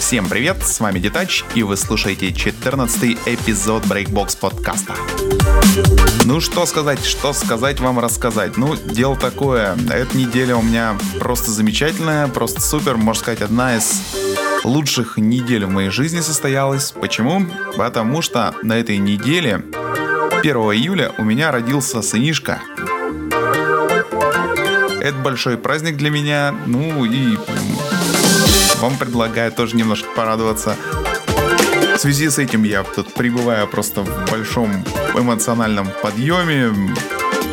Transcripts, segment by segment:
Всем привет, с вами Детач, и вы слушаете 14 эпизод Breakbox подкаста. Ну что сказать, что сказать вам рассказать? Ну, дело такое, эта неделя у меня просто замечательная, просто супер, можно сказать, одна из лучших недель в моей жизни состоялась. Почему? Потому что на этой неделе 1 июля у меня родился сынишка. Это большой праздник для меня, ну и вам предлагаю тоже немножко порадоваться. В связи с этим я тут пребываю просто в большом эмоциональном подъеме.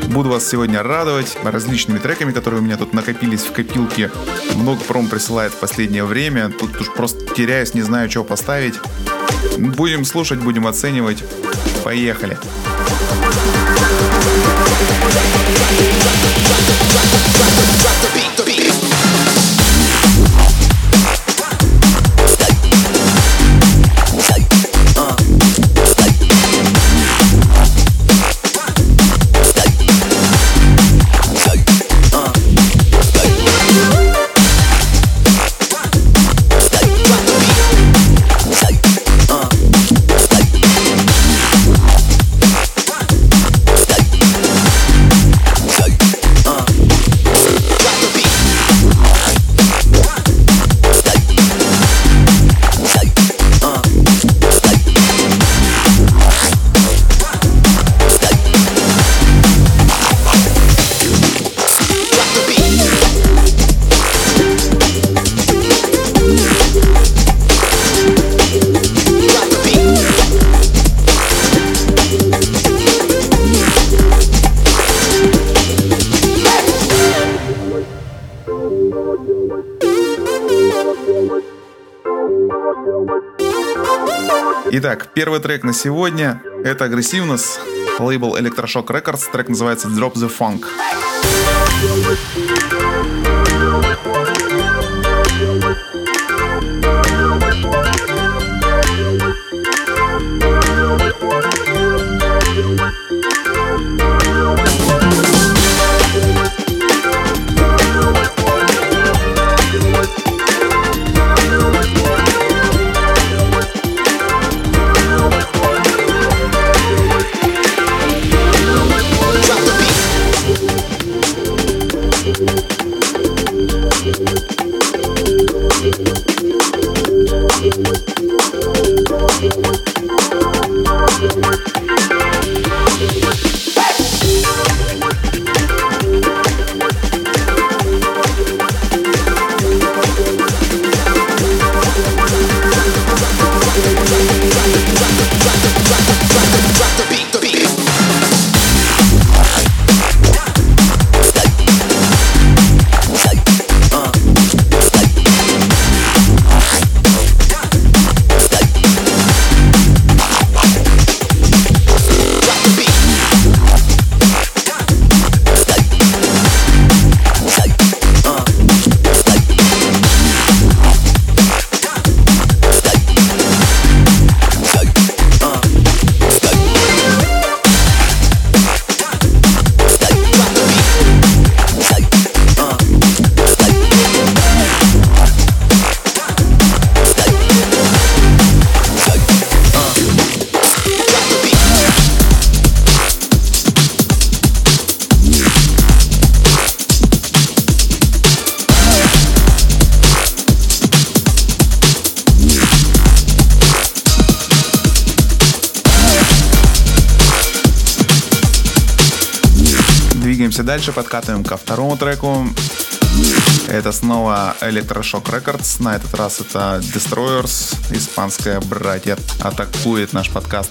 Буду вас сегодня радовать различными треками, которые у меня тут накопились в копилке. Много пром присылает в последнее время. Тут уж просто теряюсь, не знаю, что поставить. Будем слушать, будем оценивать. Поехали. Drop. Первый трек на сегодня — это агрессивность. Лейбл Electroshock Records. Трек называется Drop the Funk. Дальше подкатываем ко второму треку. Это снова Electroshock Records. На этот раз это Destroyers, испанская братья, атакует наш подкаст.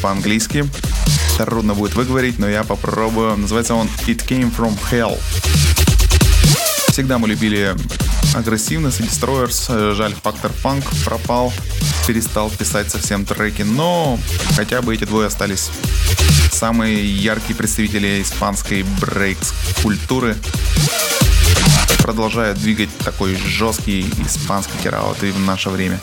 По-английски. Трудно будет выговорить, но я попробую. Называется он It Came From Hell. Всегда мы любили агрессивность и Destroyers. Жаль, фактор фанк пропал, перестал писать совсем треки, но хотя бы эти двое остались самые яркие представители испанской брейкс культуры продолжают двигать такой жесткий испанский кераут и в наше время.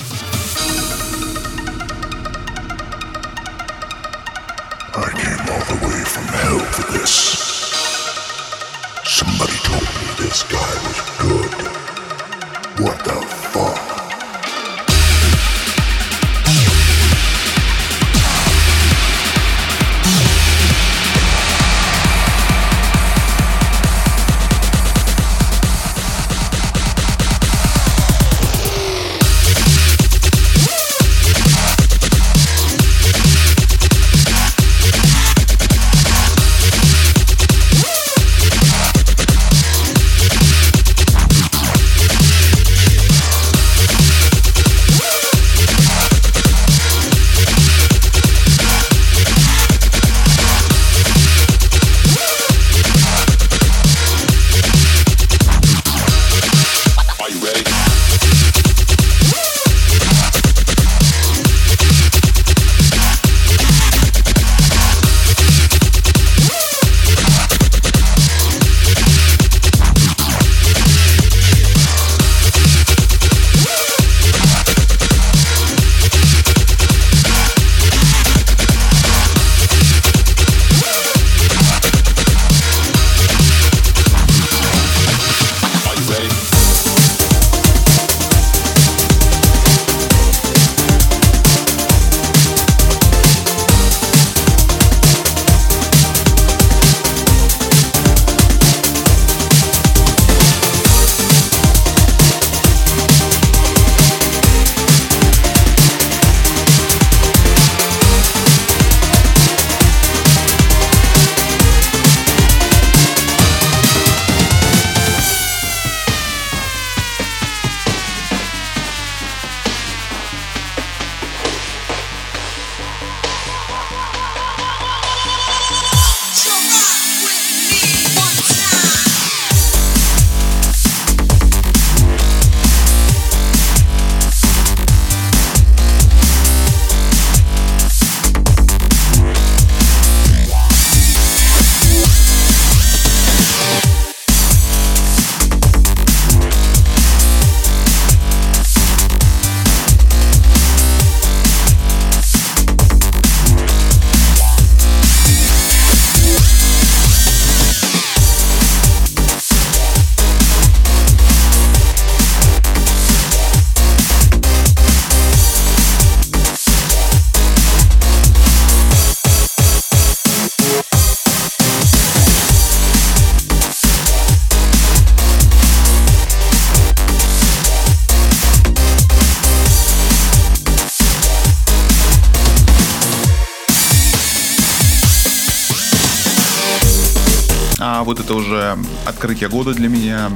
Открытие года для меня.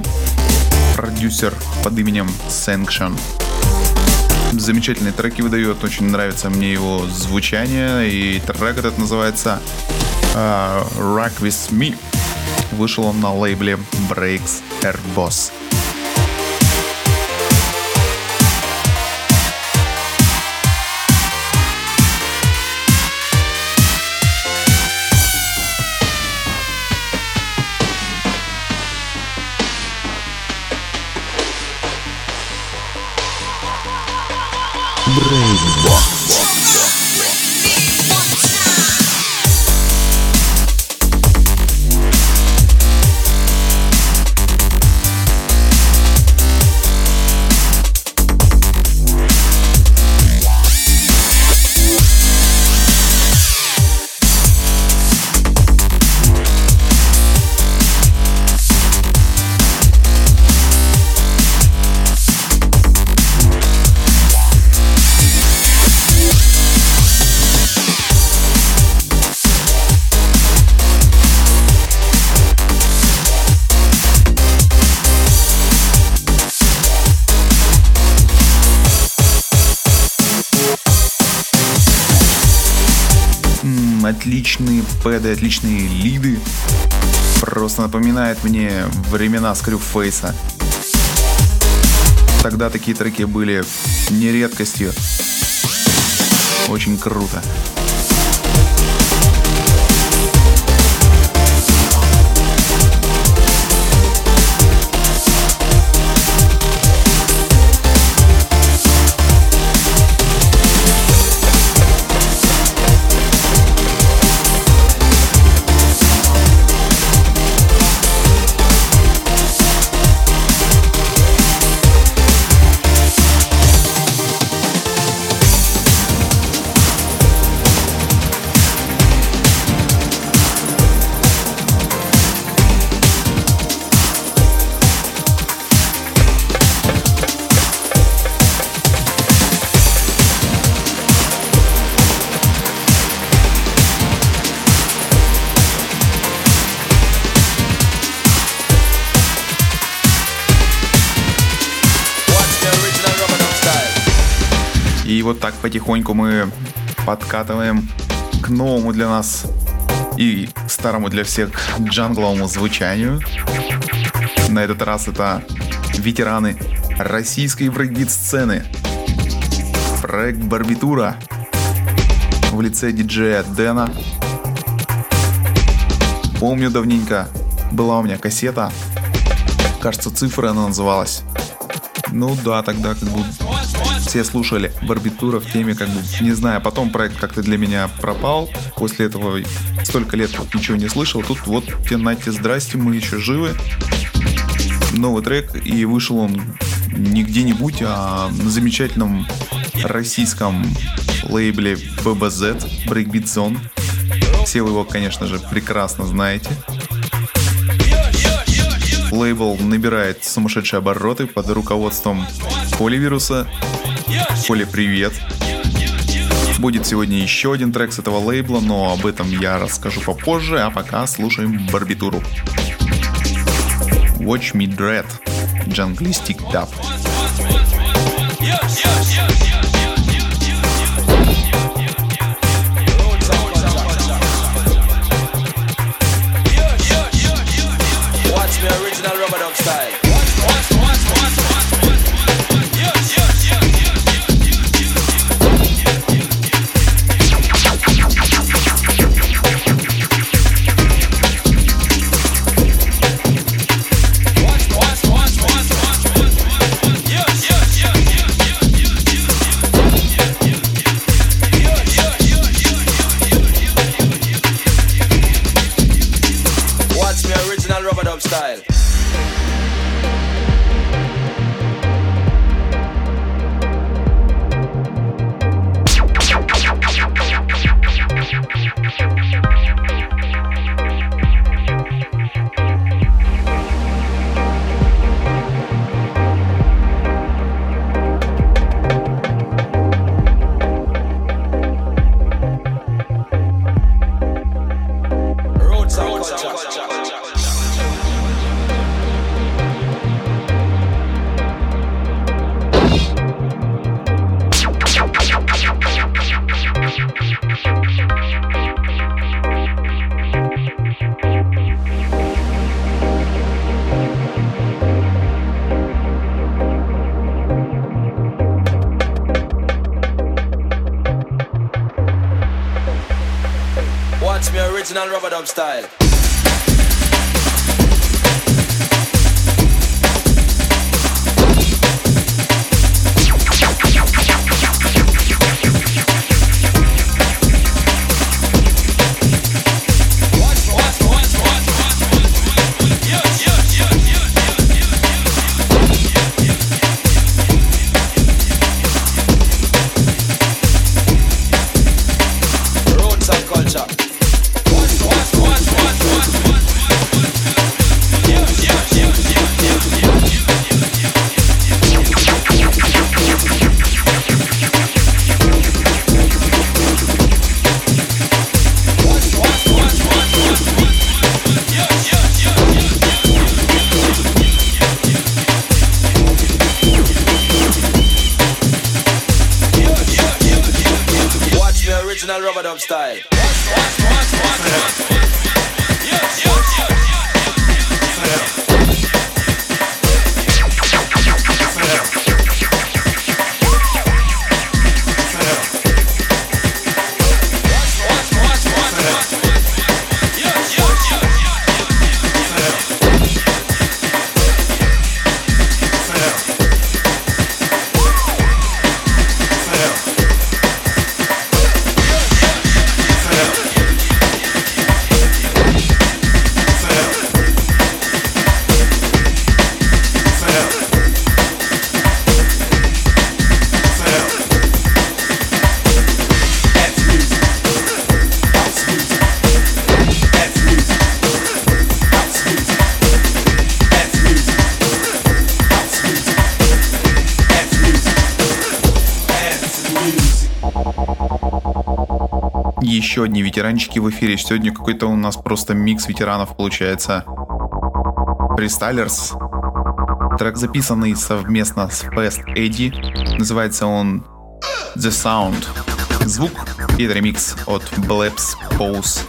Продюсер под именем Sanction. Замечательные треки выдает, очень нравится мне его звучание. И трек этот называется uh, Rock With Me. Вышел он на лейбле Breaks Air Boss. Brainbox. Пэды, отличные лиды. Просто напоминает мне времена Скрюфейса. Тогда такие треки были не редкостью. Очень круто. Потихоньку мы подкатываем к новому для нас и старому для всех джангловому звучанию. На этот раз это ветераны российской брейкбит-сцены. Проект Барбитура в лице диджея Дэна. Помню давненько, была у меня кассета. Кажется, цифры она называлась. Ну да, тогда как бы все слушали барбитура в теме, как бы, не знаю, потом проект как-то для меня пропал. После этого столько лет ничего не слышал. Тут вот, те нате, здрасте, мы еще живы. Новый трек, и вышел он не где-нибудь, а на замечательном российском лейбле BBZ, Breakbeat Zone. Все вы его, конечно же, прекрасно знаете. Лейбл набирает сумасшедшие обороты под руководством Поливируса. Поле, привет! Будет сегодня еще один трек с этого лейбла, но об этом я расскажу попозже, а пока слушаем барбитуру. Watch Me Dread, Junglistic Dub. Yeah, yeah, еще одни ветеранчики в эфире. Сегодня какой-то у нас просто микс ветеранов получается. Freestylers. Трек записанный совместно с Fast Eddie. Называется он The Sound. Звук и ремикс от Blaps Pose.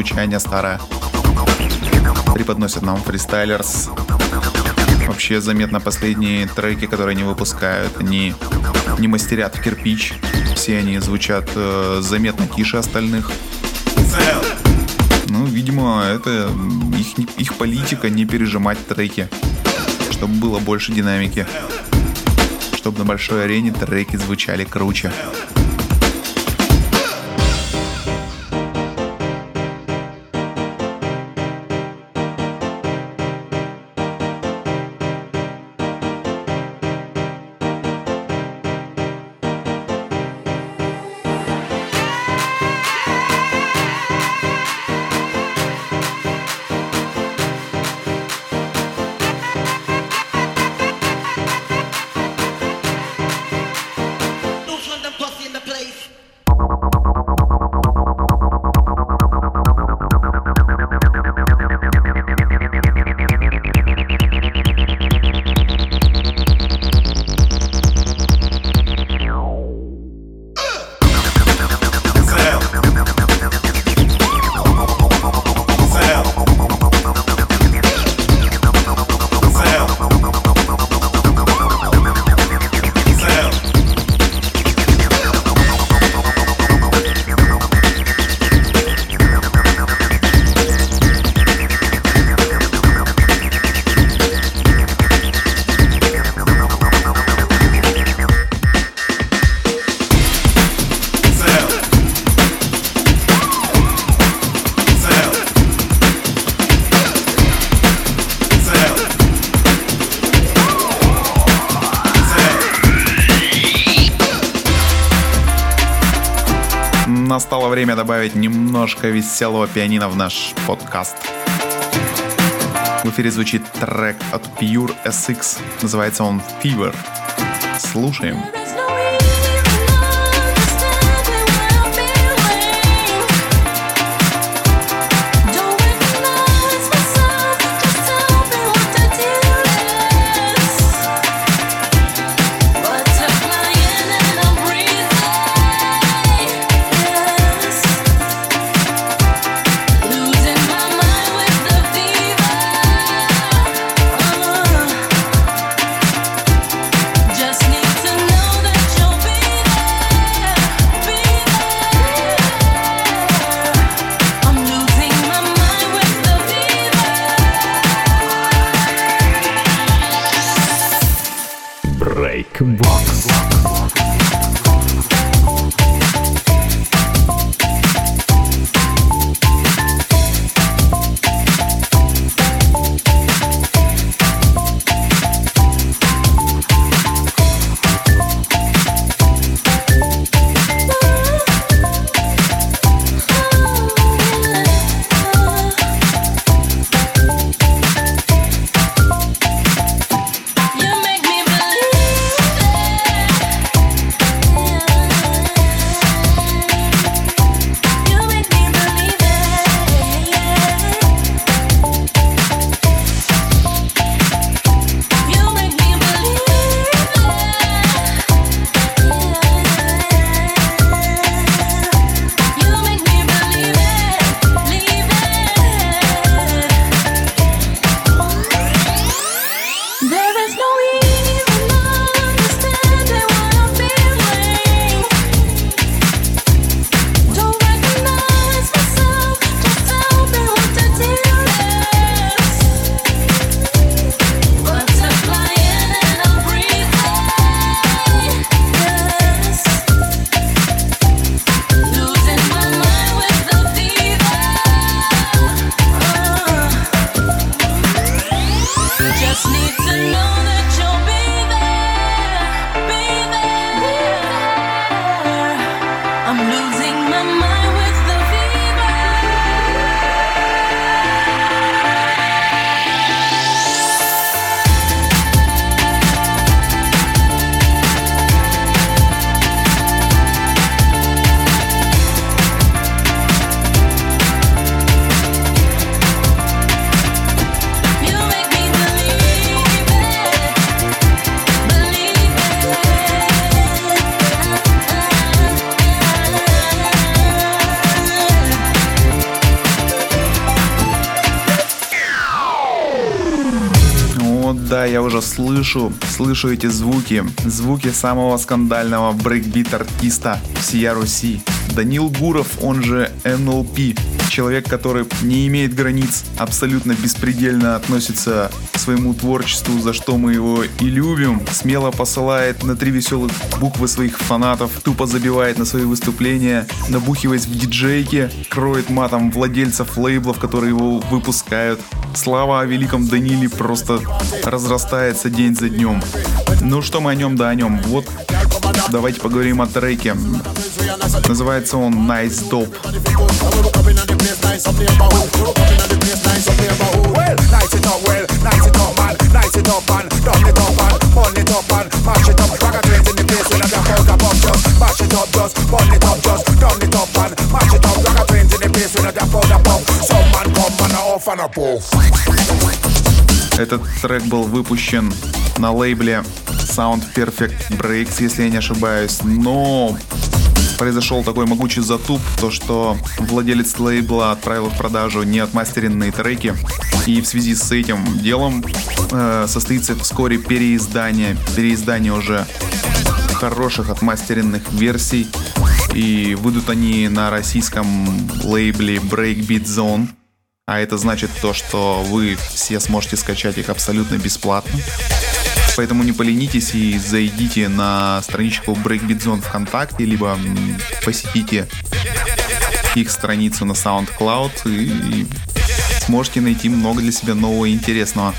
Звучание старое. Преподносят нам фристайлерс. Вообще заметно последние треки, которые они выпускают, они не мастерят в кирпич. Все они звучат э, заметно тише остальных. Ну, видимо, это их, их политика не пережимать треки, чтобы было больше динамики. Чтобы на большой арене треки звучали круче. Время добавить немножко веселого пианино в наш подкаст. В эфире звучит трек от Pure SX. Называется он Fever. Слушаем. Слушаем. Слышу, слышу эти звуки, звуки самого скандального брейкбит-артиста всея Руси. Данил Гуров, он же NLP, человек, который не имеет границ, абсолютно беспредельно относится своему творчеству, за что мы его и любим, смело посылает на три веселых буквы своих фанатов, тупо забивает на свои выступления, набухиваясь в диджейке, кроет матом владельцев лейблов, которые его выпускают. Слава о великом Даниле просто разрастается день за днем. Ну что мы о нем, да о нем. Вот давайте поговорим о треке. Называется он Nice Dope. Этот трек был выпущен на лейбле Sound Perfect Breaks, если я не ошибаюсь, но произошел такой могучий затуп, то что владелец лейбла отправил в продажу неотмастеренные треки, и в связи с этим делом э, состоится вскоре переиздание, переиздание уже хороших отмастеренных версий, и выйдут они на российском лейбле Breakbeat Zone, а это значит то, что вы все сможете скачать их абсолютно бесплатно. Поэтому не поленитесь и зайдите на страничку Breakbeat Zone ВКонтакте, либо посетите их страницу на SoundCloud и, сможете найти много для себя нового и интересного.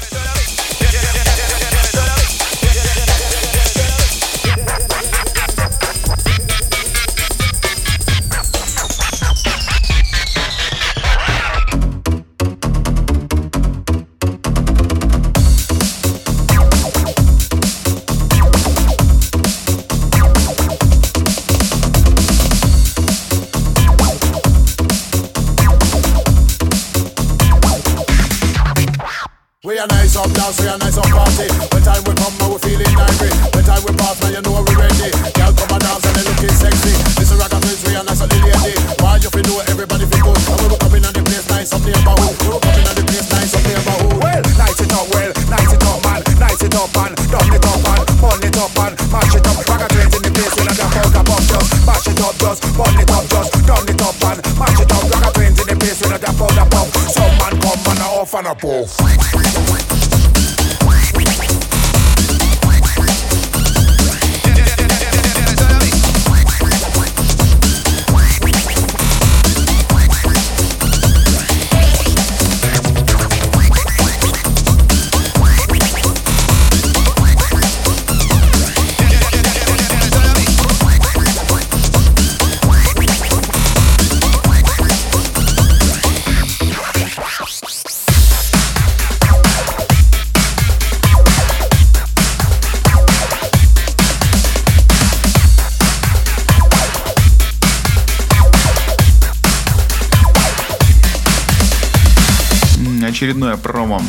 Очередное промо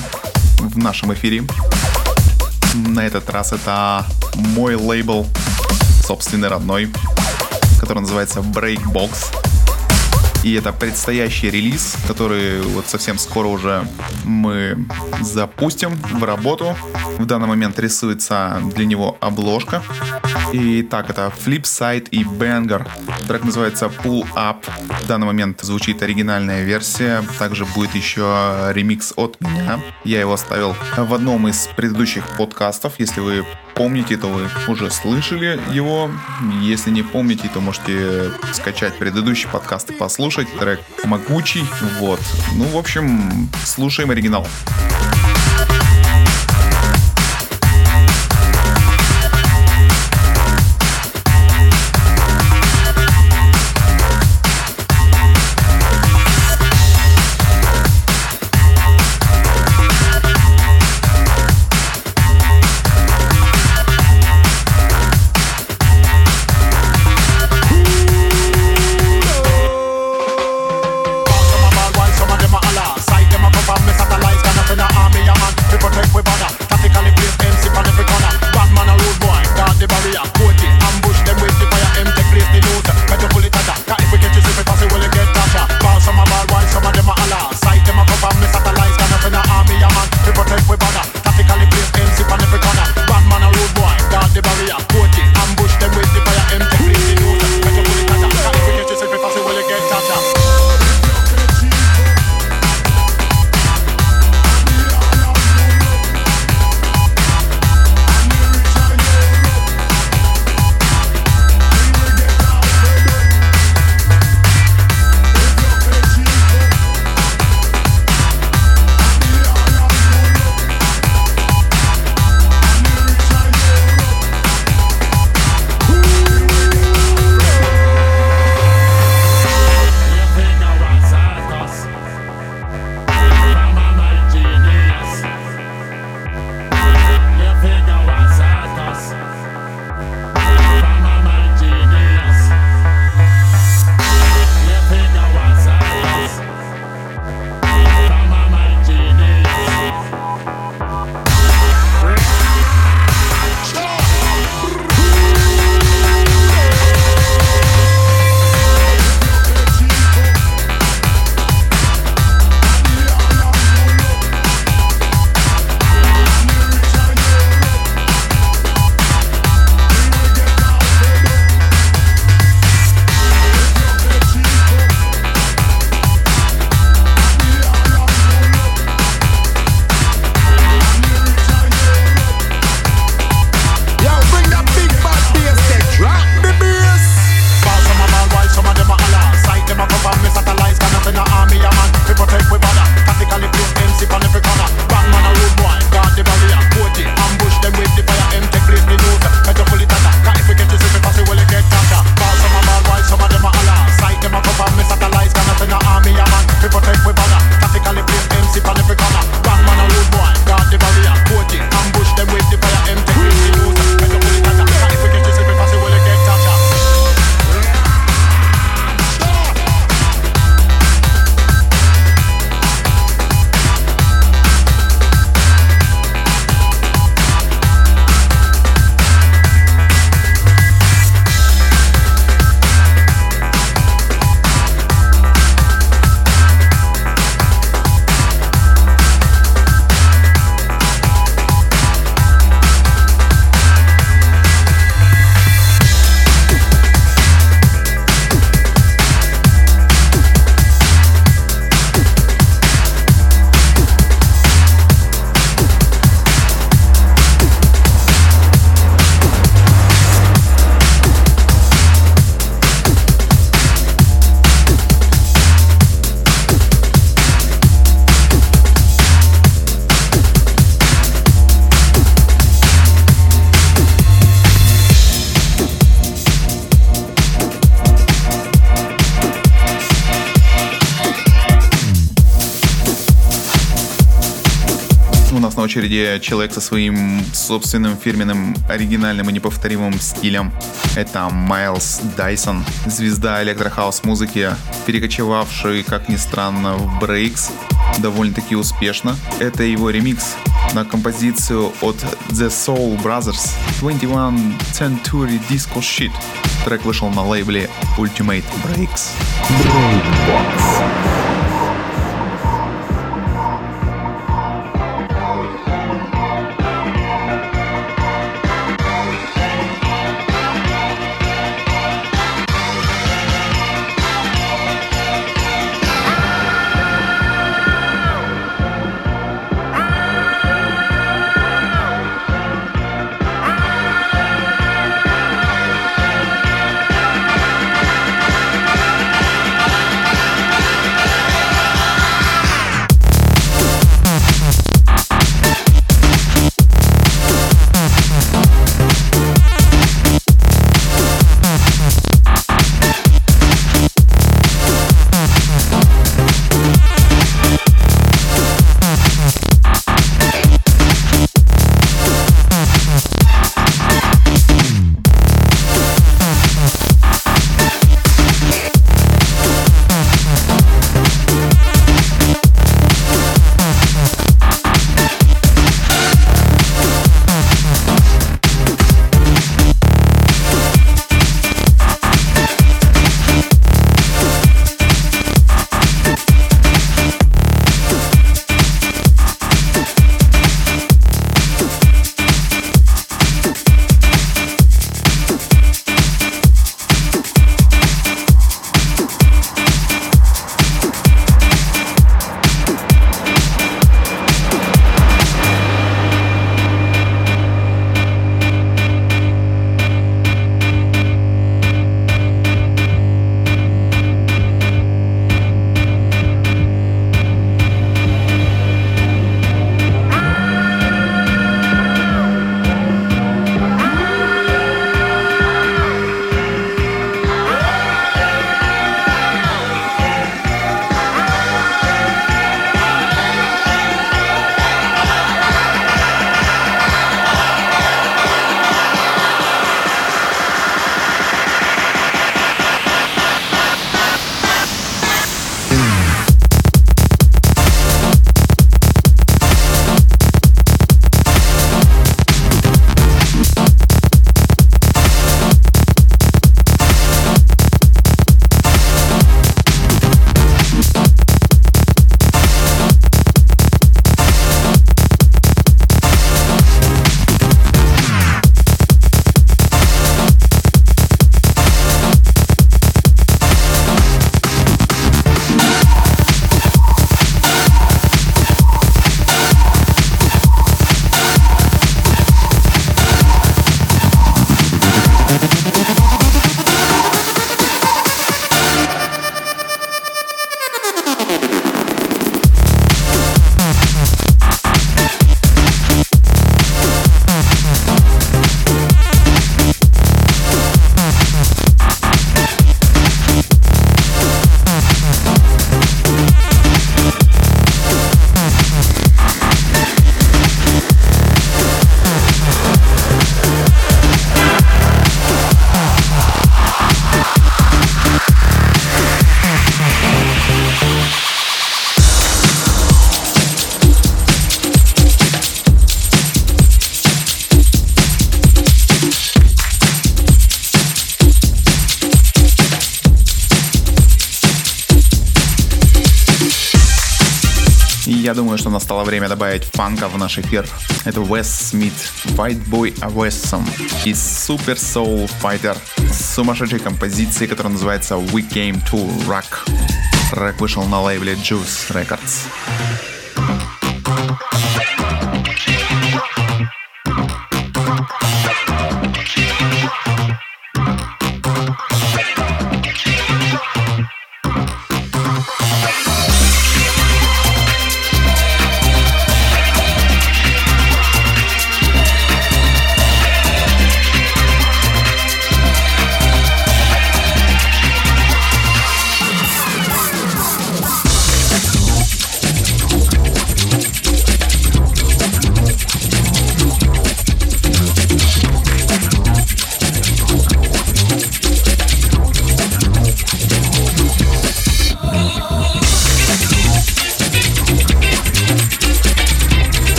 в нашем эфире. На этот раз это мой лейбл, собственный родной, который называется Breakbox. И это предстоящий релиз, который вот совсем скоро уже мы запустим в работу. В данный момент рисуется для него обложка. И так, это Flipside и Banger. Трек называется Pull Up. В данный момент звучит оригинальная версия. Также будет еще ремикс от меня. Я его оставил в одном из предыдущих подкастов. Если вы помните, то вы уже слышали его. Если не помните, то можете скачать предыдущий подкаст и послушать. Трек могучий. Вот. Ну, в общем, слушаем оригинал. Some человек со своим собственным фирменным оригинальным и неповторимым стилем. Это Майлз Дайсон, звезда электрохаус музыки, перекочевавший, как ни странно, в брейкс довольно-таки успешно. Это его ремикс на композицию от The Soul Brothers 21 Century Disco Shit. Трек вышел на лейбле Ultimate Breaks. Breakbox. Я думаю, что настало время добавить фанка в наш эфир. Это Wes Смит, White Boy Awesome и Super Soul Fighter с сумасшедшей композицией, которая называется We Came to Rock. Трек вышел на лейбле Juice Records.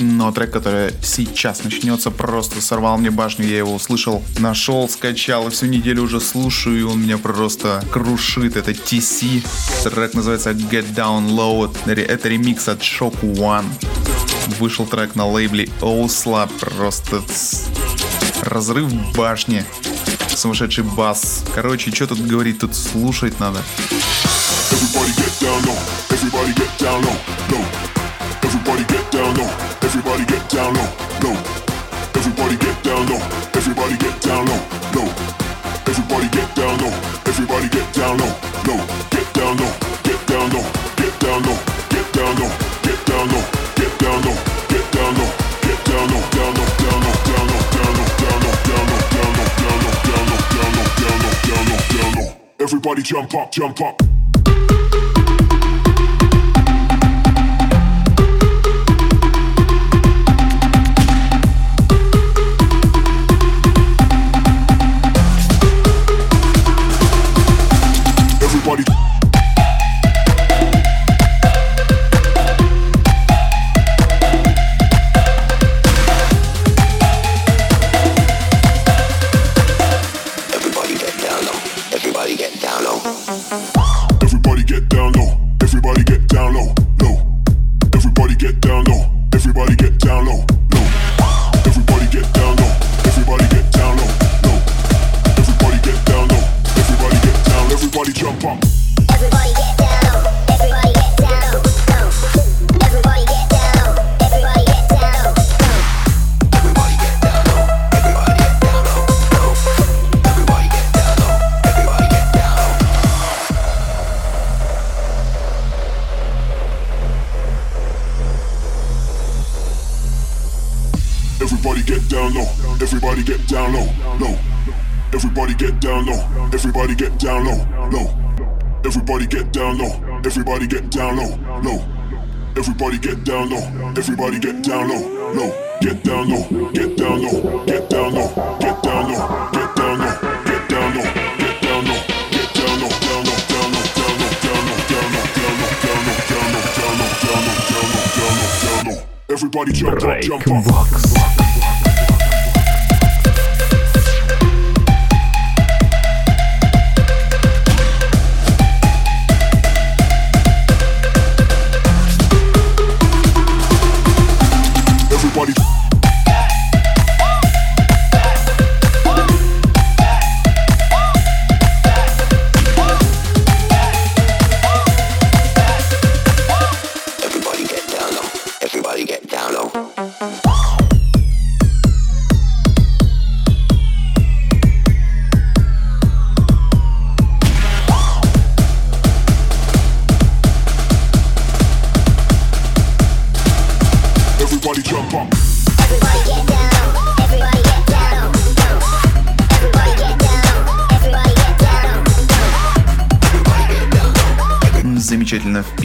Но трек, который сейчас начнется, просто сорвал мне башню. Я его услышал, нашел, скачал, и всю неделю уже слушаю, и он меня просто крушит. Это TC. Трек называется Get Down Low. Это ремикс от Shock One. Вышел трек на лейбле Оусла. Просто разрыв башни. Сумасшедший бас. Короче, что тут говорить, тут слушать надо. Everybody get down low. Everybody get down low. low. Everybody get down low. Everybody get down low. low. Everybody get down low. Everybody get down low. low. Everybody get down low. Everybody get down low. low. Get down low. Get down low. Get down low. Get down low. Get down low. Get down low. Get down low. Get down low. Down low. Down low. Down low. Down low. Down low. Down low. Down low. Down low. Down low. Down low. Down low. Down low. Down low. Everybody jump up. Jump up. Everybody get down low, Everybody get down low. Low. Everybody get down low. Everybody get down low. Low. Everybody get down low. Everybody get down low. low, get down low, get down low, get down low, get down low, get down low, get down low, get down low, get down low, down low, down low, down low, down low, down low, down low, down low, down low, down low, down low, down low, down low, down low. Everybody jump up, jump up.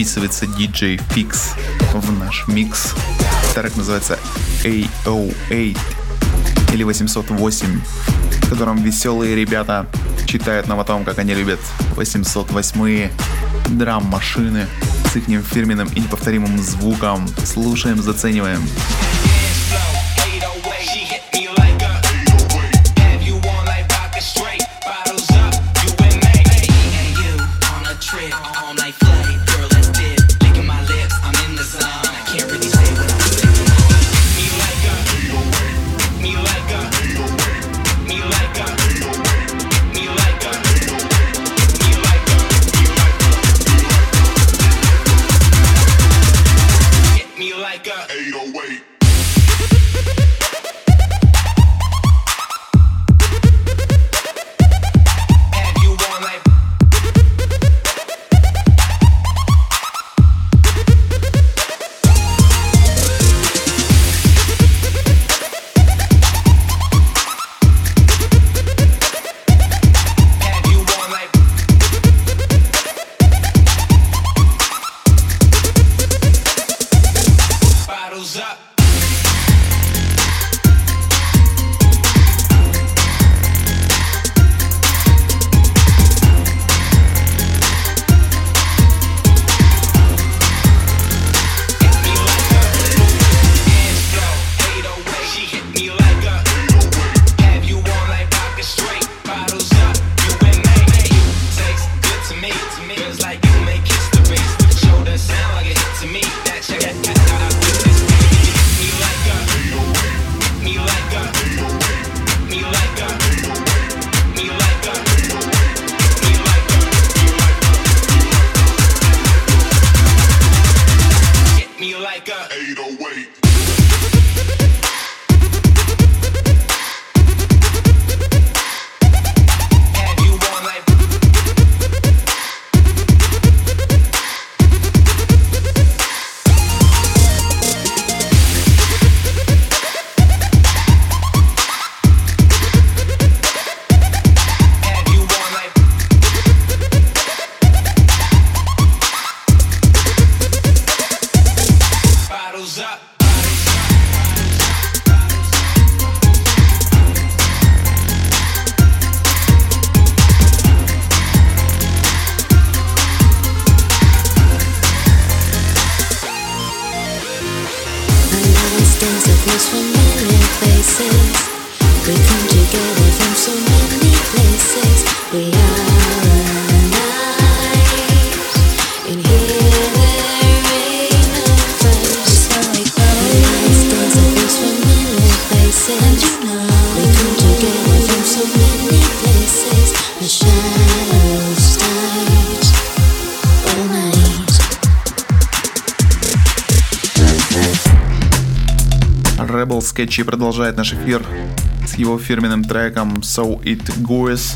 Вписывается DJ Fix в наш микс. Трек называется AO8 или 808, в котором веселые ребята читают нам о том, как они любят 808 драм-машины с их фирменным и неповторимым звуком. Слушаем, зацениваем. Скетчи продолжает наш эфир с его фирменным треком So It Goes,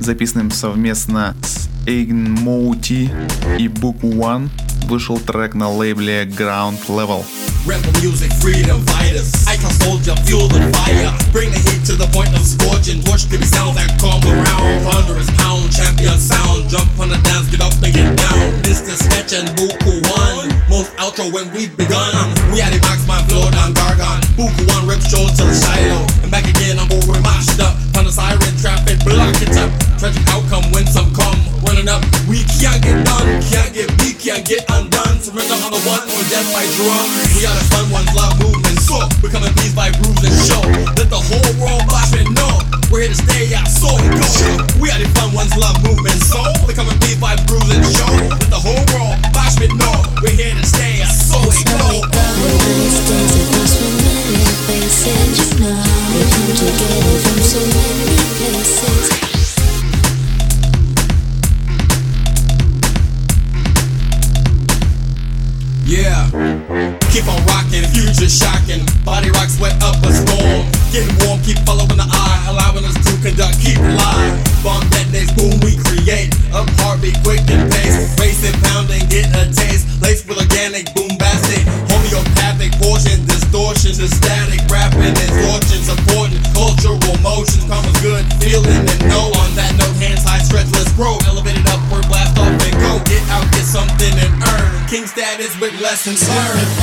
записанным совместно с Эйген Моути и Book One. Вышел трек на лейбле Ground Level. Rebel music, freedom fighters. Icon soldier, fuel the fire. Bring the heat to the point of scorching. Watch the sound that come around. Thunderous pound, champion sound. Jump on the dance, get up and get down. This the sketch and Buku one. Outro when we've begun. We had the max, my flow down Gargon. Buku one rip shows to Shiloh. And back again, I'm over mashed up. On the siren traffic, block it up. Tragic outcome when some come. Running up, we can't get done. Can't get beat, can't get undone. Surrender on the one or death by drum. We are the fun ones, love movement. So, becoming bees by grooves and show. Let the whole world watch me know. We're here to stay, yeah, so it go. We are the fun ones, love movement. So, becoming bees by grooves and show. Let the whole world watch me know. We're here to stay, faces, you know. We come together lessons learned.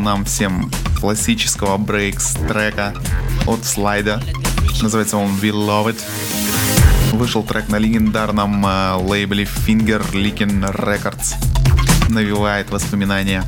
Нам всем классического брейкс трека от слайда. Называется он We Love It. Вышел трек на легендарном э, лейбле Finger Licking Records. Навевает воспоминания.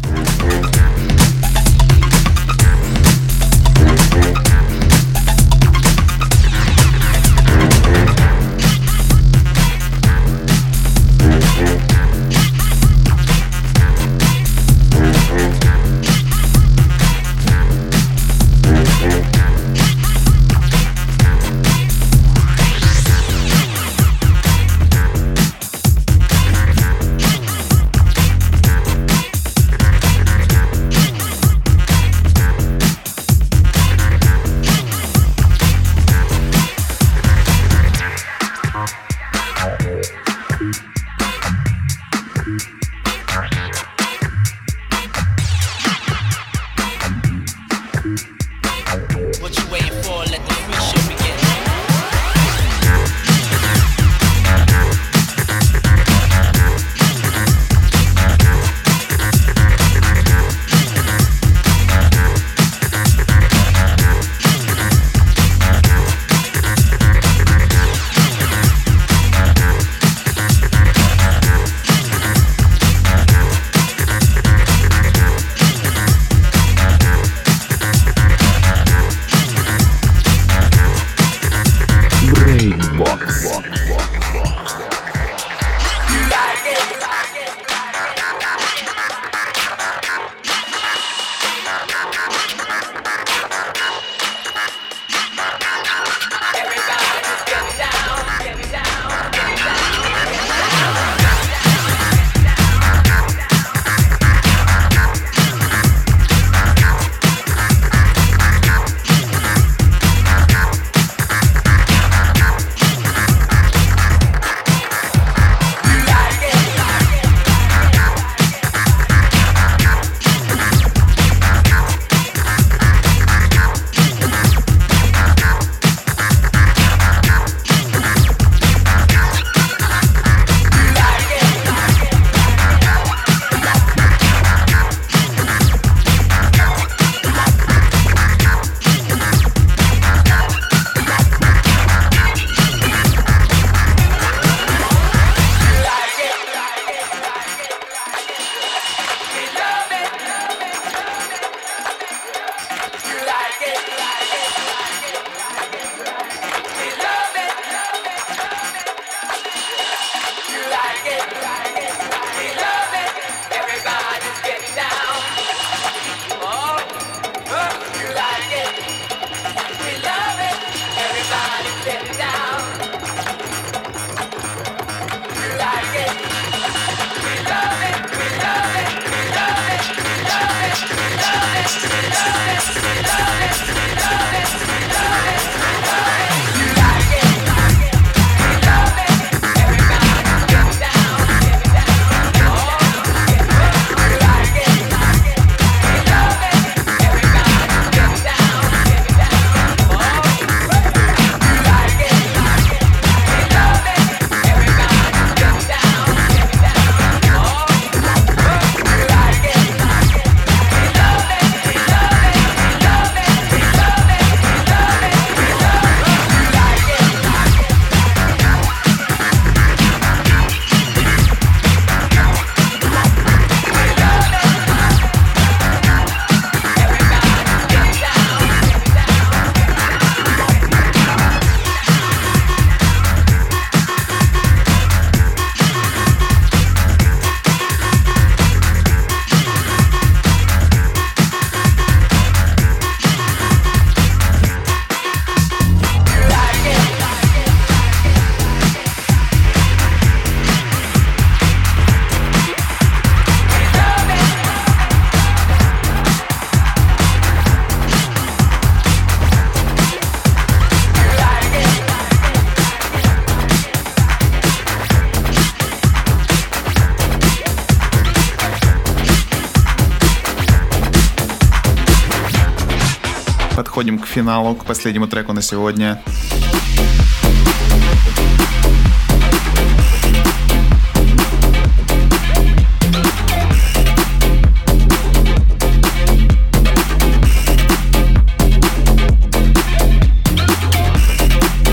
подходим к финалу, к последнему треку на сегодня.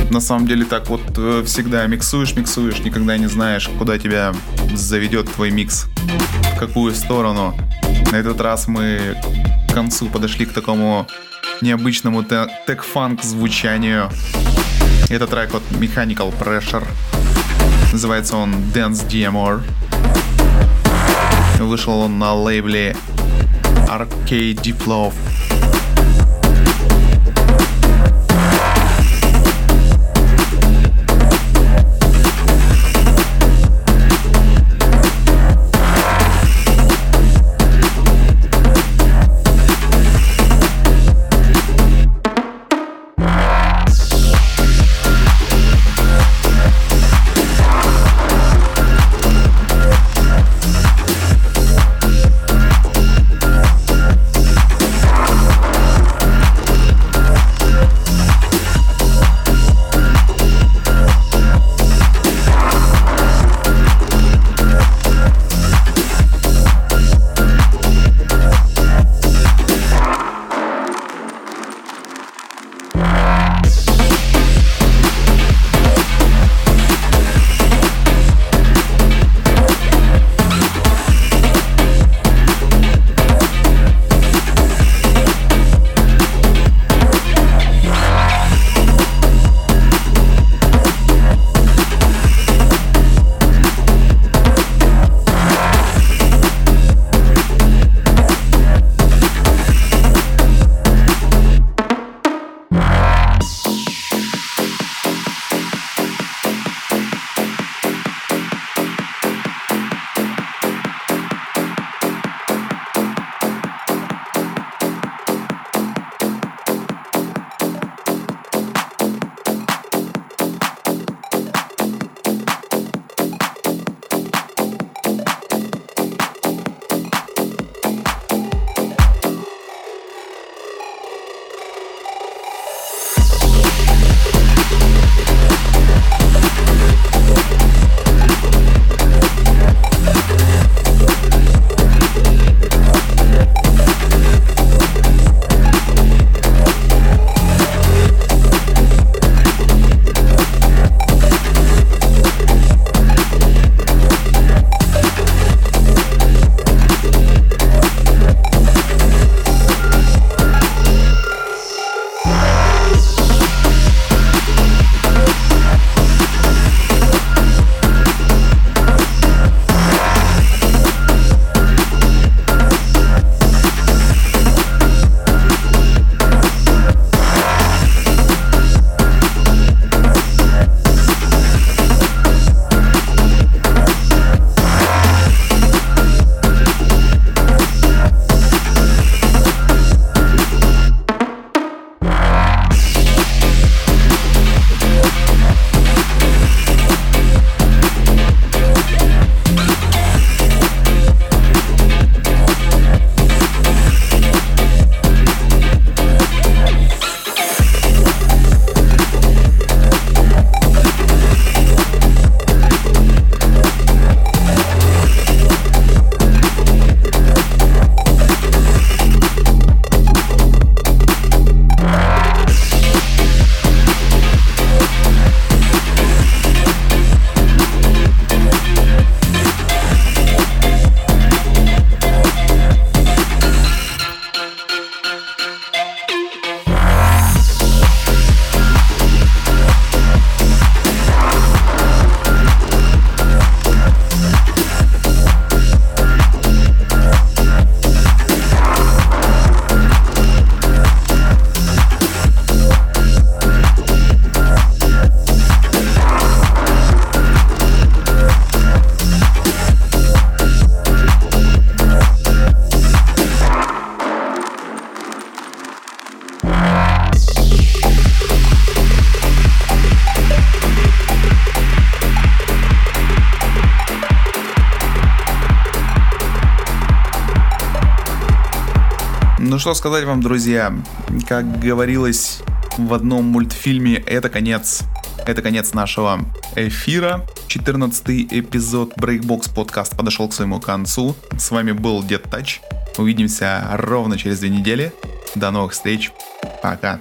на самом деле так вот э, всегда миксуешь, миксуешь, никогда не знаешь, куда тебя заведет твой микс, в какую сторону. На этот раз мы к концу подошли к такому необычному тег-фанк звучанию. Это трек от Mechanical Pressure. Называется он Dance DMR. Вышел он на лейбле Arcade Deep что сказать вам, друзья. Как говорилось в одном мультфильме, это конец. Это конец нашего эфира. 14 эпизод Breakbox подкаст подошел к своему концу. С вами был Дед Тач. Увидимся ровно через две недели. До новых встреч. Пока.